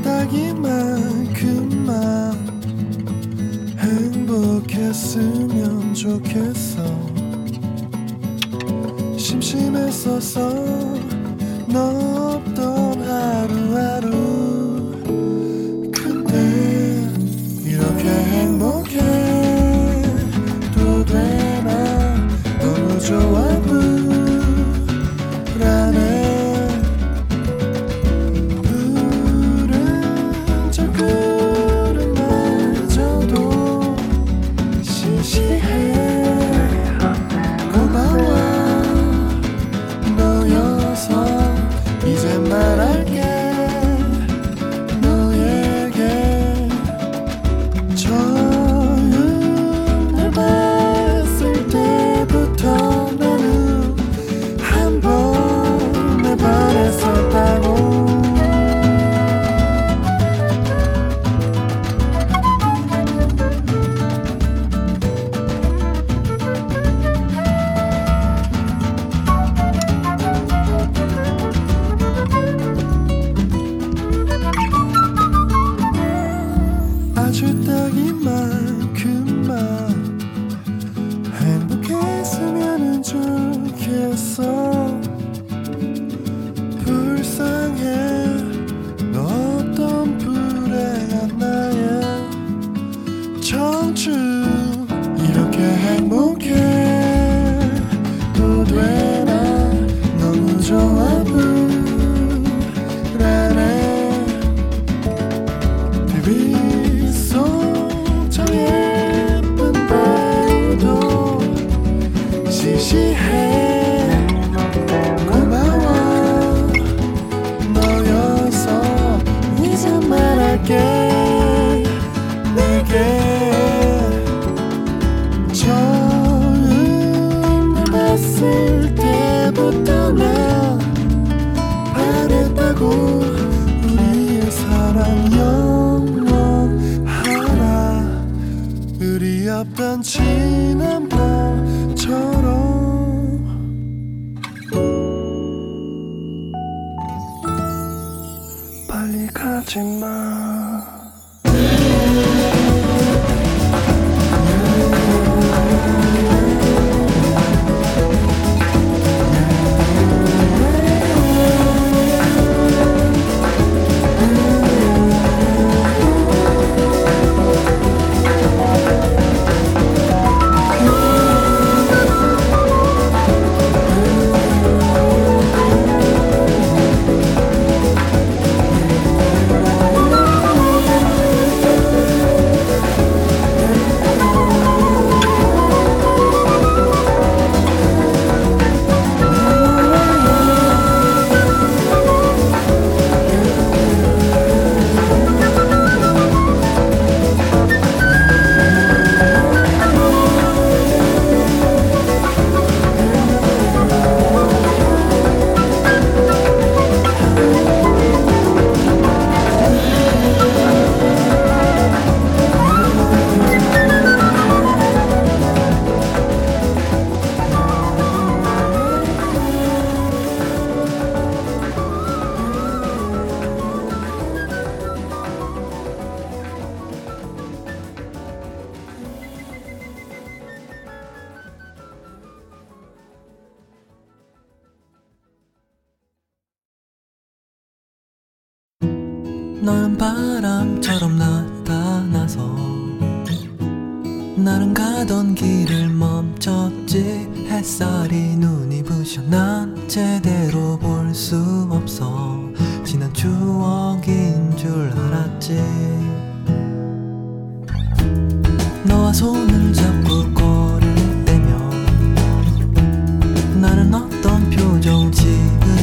따기만큼만 행복했으면 좋겠어. 심심했었어 너 없던 하루하루. 너는 바람처럼 나타나서 나는 가던 길을 멈췄지. 햇살이 눈이 부셔 난 제대로 볼 수 없어. 지난 추억인 줄 알았지. 너와 손을 잡고 걸을 때면 나는 어떤 표정 지을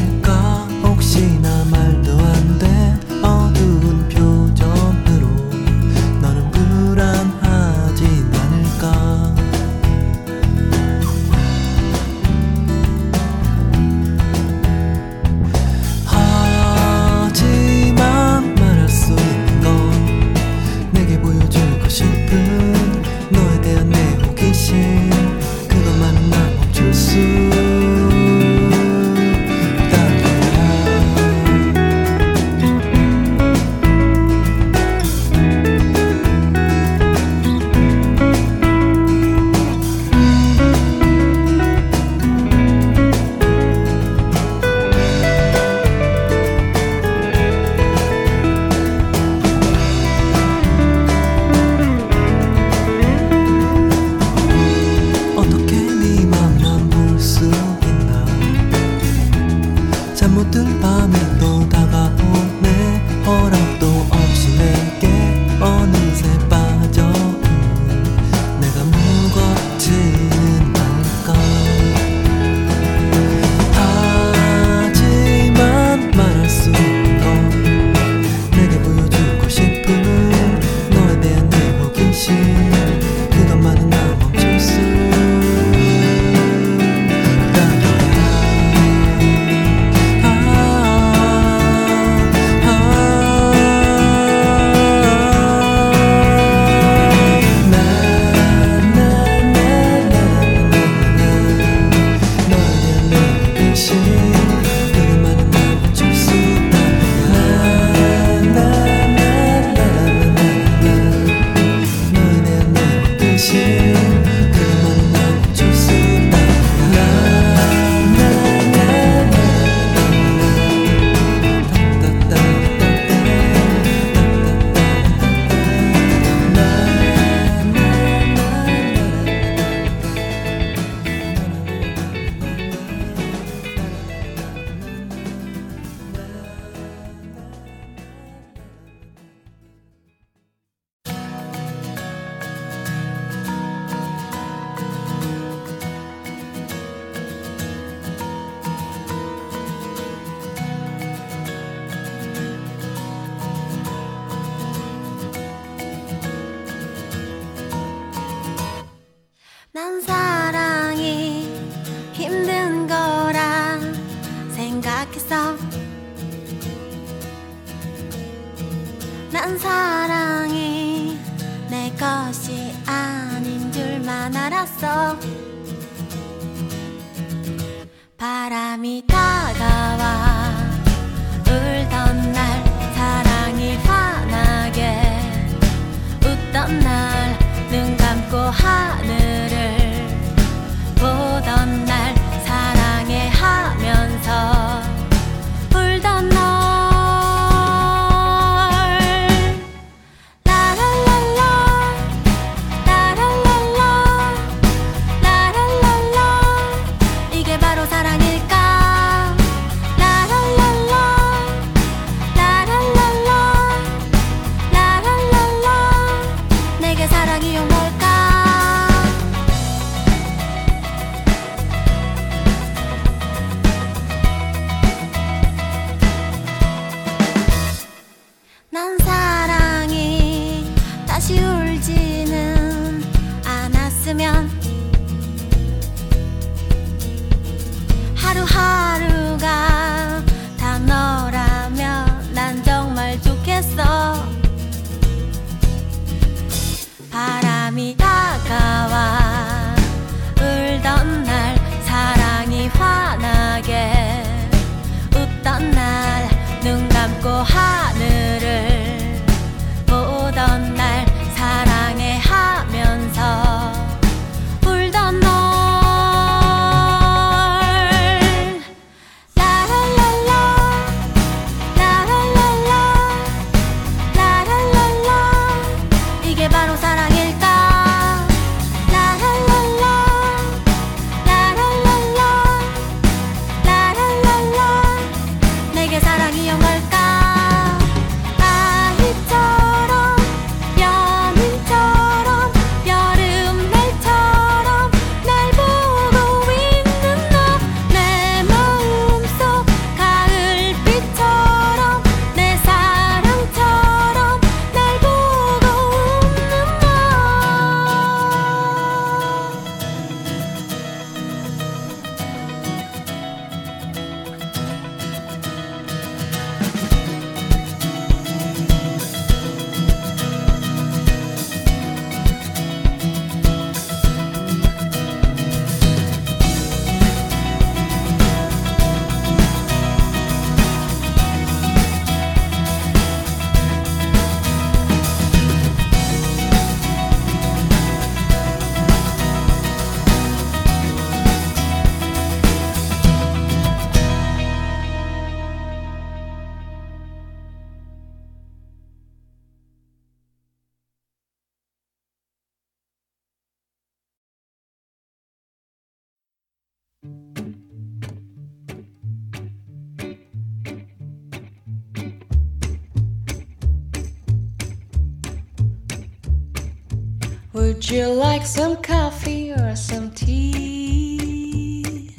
Would you like some coffee or some tea?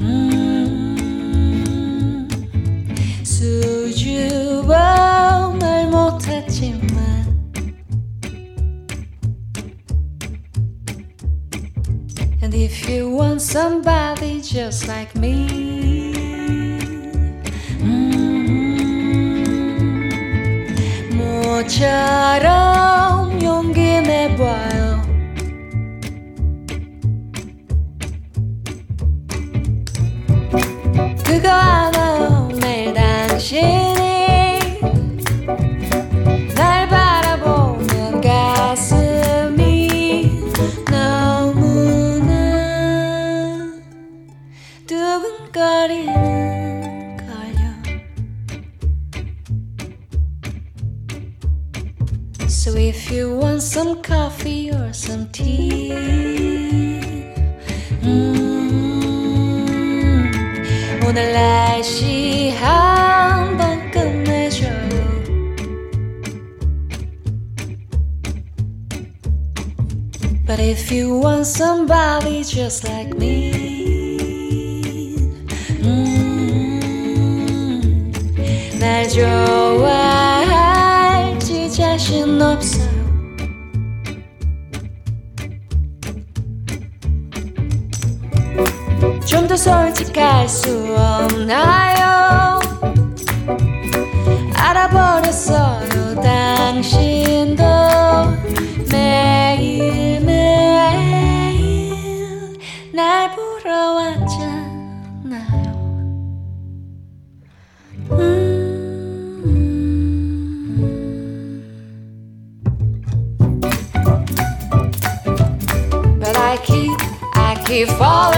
Mm. And if you want somebody just like me mm. 당신이 날 가슴이 너무나 두근거리는 걸요. So if you want some coffee or some tea 끝내줘.요 But if you want somebody just like me mm, 날 솔직할 수 없나요? 알아버렸어요, 당신도 매일매일 날 보러 왔잖아요. 음. But I keep, I keep falling.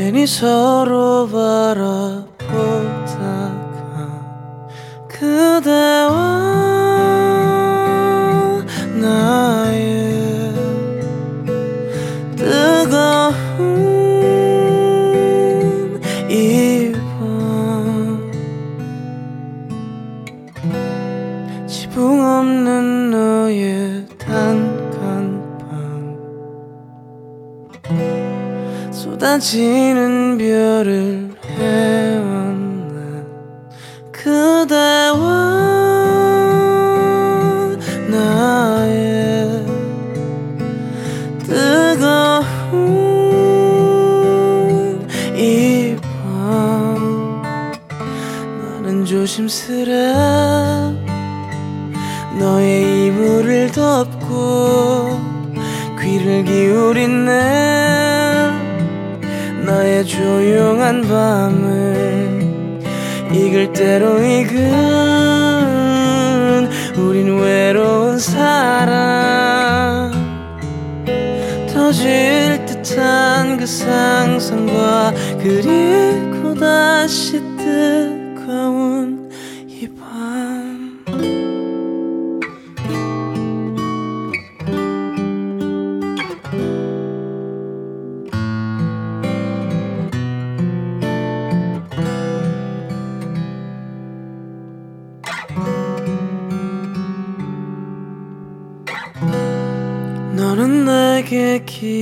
괜히 서로 바라보다가 그대 지는 별을 대로 익은 우린 외로운 사랑? 터질 듯한 그 상상과 그리고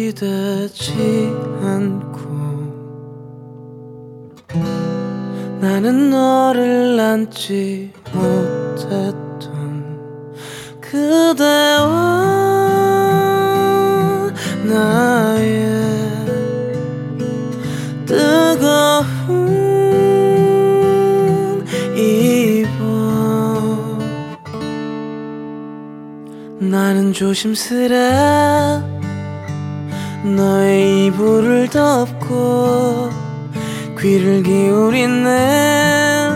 기대지 않고 나는 너를 안지 못했던 그대와 나의 뜨거운 이밤 나는 조심스레 너의 이불을 덮고 귀를 기울인 내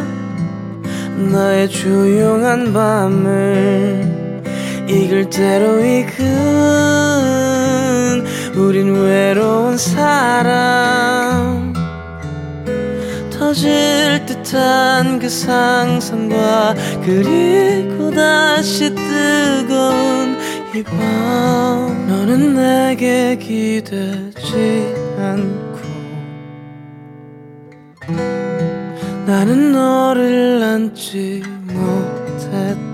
나의 조용한 밤을 익을 대로 익은 우린 외로운 사람 터질 듯한 그 상상과 그리고 다시 뜨거운 이밤 너는 내게 기대지 않고 나는 너를 안지 못했던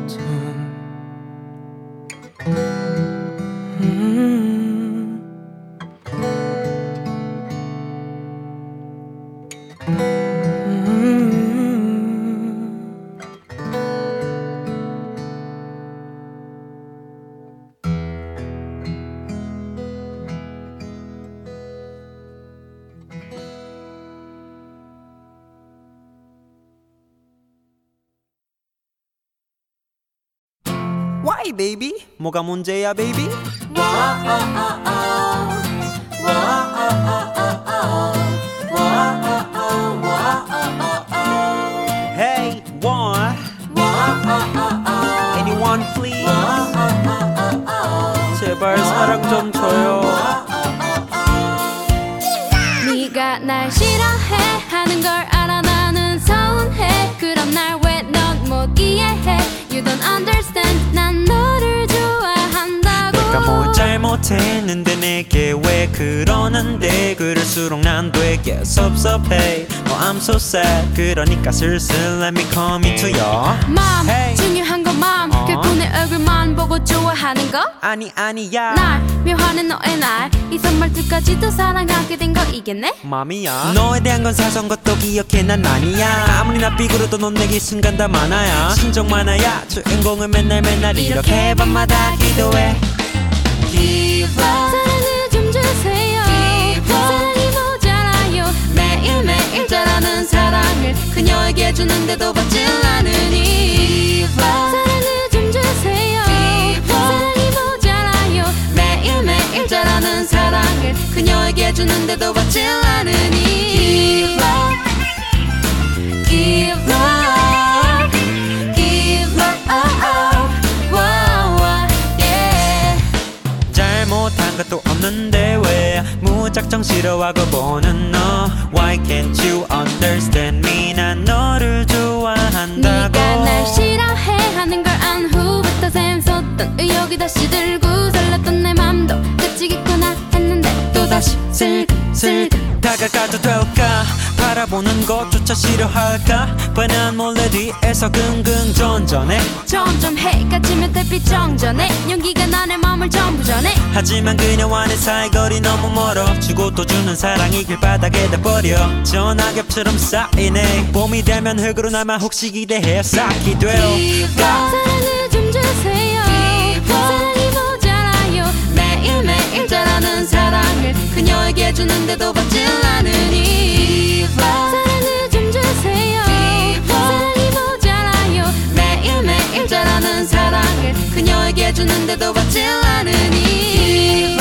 Baby? 뭐가 문제야 baby? Hey, one. Anyone please? 제발 사랑 좀 줘요. 네가 날 싫어해 하는 걸 알아 나는 서운해 그럼 날왜 넌 못 이해해 You don't understand 난 그러는데 그럴수록 난 되게 섭섭해. Oh I'm so sad. 그러니까 슬슬 let me come into your 맘 Hey. 중요한 건 맘 어. 그분의 얼굴만 보고 좋아하는 거? 아니 아니야. 날 묘하는 너의 날이 선물들까지도 사랑하게 된 거 이겠네? 맘이야. 너에 대한 건 사선 것도 기억해. 난 아니야. 아무리 나 삐그러도 넌 내게 순간 다 많아야. 신정 많아야. 주인공은 맨날 맨날 이렇게 밤마다 기도해. Give up 많은 사랑을 그녀에게 주는데도 받질 않으니 디바 사랑을 좀 주세요. 디바 사랑이 모자라요. 매일매일 자라는 사랑을 그녀에게 주는데도 받질 않으니 디바 디바 것도 없는데 왜 걱정 싫어하고 보는 너. Why can't you understand me? 난 너를 좋아한다고. 네가 날 싫어해 하는 걸 안 후부터 샘솟던 의욕이 다시 들고 설렜던 내 맘도 끝이겠구나 했는데 또다시 슬슬 다가가도 될까 바라보는 것조차 싫어할까? 뻔한 몰래 뒤에서 긍긍 전전해? 점점 해가 지면 달빛 정전해. 용기가 나의 마음을 전부 전해. 하지만 그녀와의 사이거리 너무 멀어. 주고 또 주는 사랑이 길바닥에다 버려. 전화겹처럼 쌓이네. 봄이 되면 흙으로 남아 혹시 기대해 쌓기 돼요. 사랑을 좀 주세요. 사랑이 모자라요. 매일매일 자라는 사랑을 그녀에게 주는데도 받질 않으니 매일매일 자라는 사랑을 그녀에게 주는데도 받질 않으니